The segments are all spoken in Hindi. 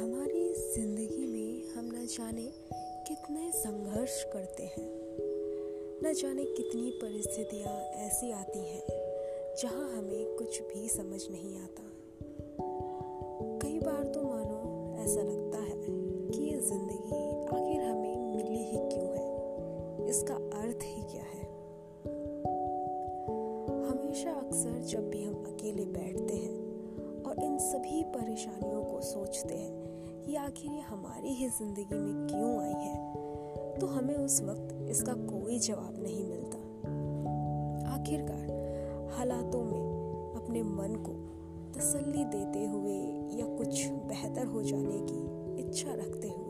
हमारी ज़िंदगी में हम न जाने कितने संघर्ष करते हैं, न जाने कितनी परिस्थितियाँ ऐसी आती हैं, जहाँ हमें कुछ भी समझ नहीं आता। कई बार तो मानो ऐसा लगता है कि ये ज़िंदगी आखिर हमें मिली ही क्यों है? इसका अर्थ ही क्या है? हमेशा अक्सर जब भी हम अकेले बैठते हैं और इन सभी परेशानियों को सोचते हैं कि आखिर ये हमारी ही ज़िंदगी में क्यों आई है? तो हमें उस वक्त इसका कोई जवाब नहीं मिलता। आखिरकार, हालातों में अपने मन को तसल्ली देते हुए या कुछ बेहतर हो जाने की इच्छा रखते हुए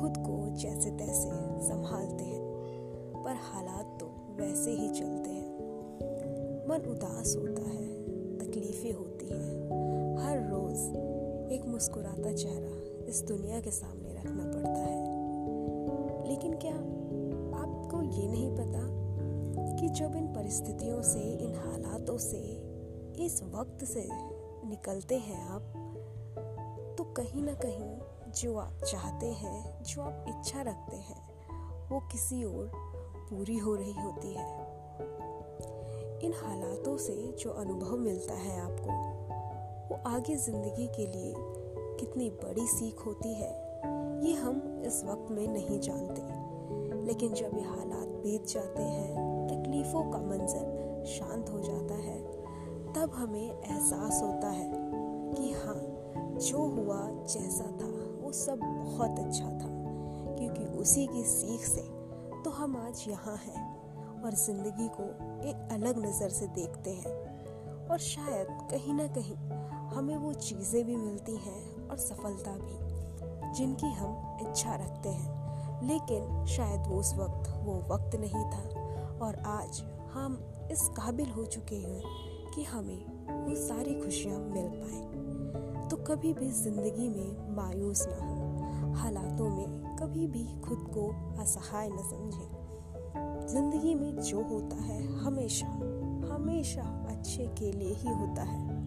खुद को जैसे तैसे संभालते हैं। पर हालात तो वैसे ही चलते हैं। मन उदास होता है। तकलीफें होती हैं। हर रोज एक मुस्कुराता चेहरा इस दुनिया के सामने रखना पड़ता है। लेकिन क्या आपको ये नहीं पता कि जब इन परिस्थितियों से, इन हालातों से, इस वक्त से निकलते हैं आप तो कहीं ना कहीं जो आप चाहते हैं, जो आप इच्छा रखते हैं, वो किसी और पूरी हो रही होती है। इन हालातों से जो अनुभव मिलता है आपको, वो आगे ज़िंदगी के लिए कितनी बड़ी सीख होती है, ये हम इस वक्त में नहीं जानते। लेकिन जब ये हालात बीत जाते हैं, तकलीफ़ों का मंजर शांत हो जाता है, तब हमें एहसास होता है कि हाँ जो हुआ जैसा था, वो सब बहुत अच्छा था। क्योंकि उसी की सीख से तो हम आज यहाँ हैं। और ज़िंदगी को एक अलग नज़र से देखते हैं। और शायद कहीं ना कहीं हमें वो चीज़ें भी मिलती हैं और सफलता भी, जिनकी हम इच्छा रखते हैं। लेकिन शायद वो उस वक्त, वो वक्त नहीं था। और आज हम इस काबिल हो चुके हैं कि हमें वो सारी खुशियाँ मिल पाए। तो कभी भी ज़िंदगी में मायूस ना हो। हालातों में कभी भी खुद को असहाय न समझें। ज़िंदगी में जो होता है हमेशा हमेशा अच्छे के लिए ही होता है।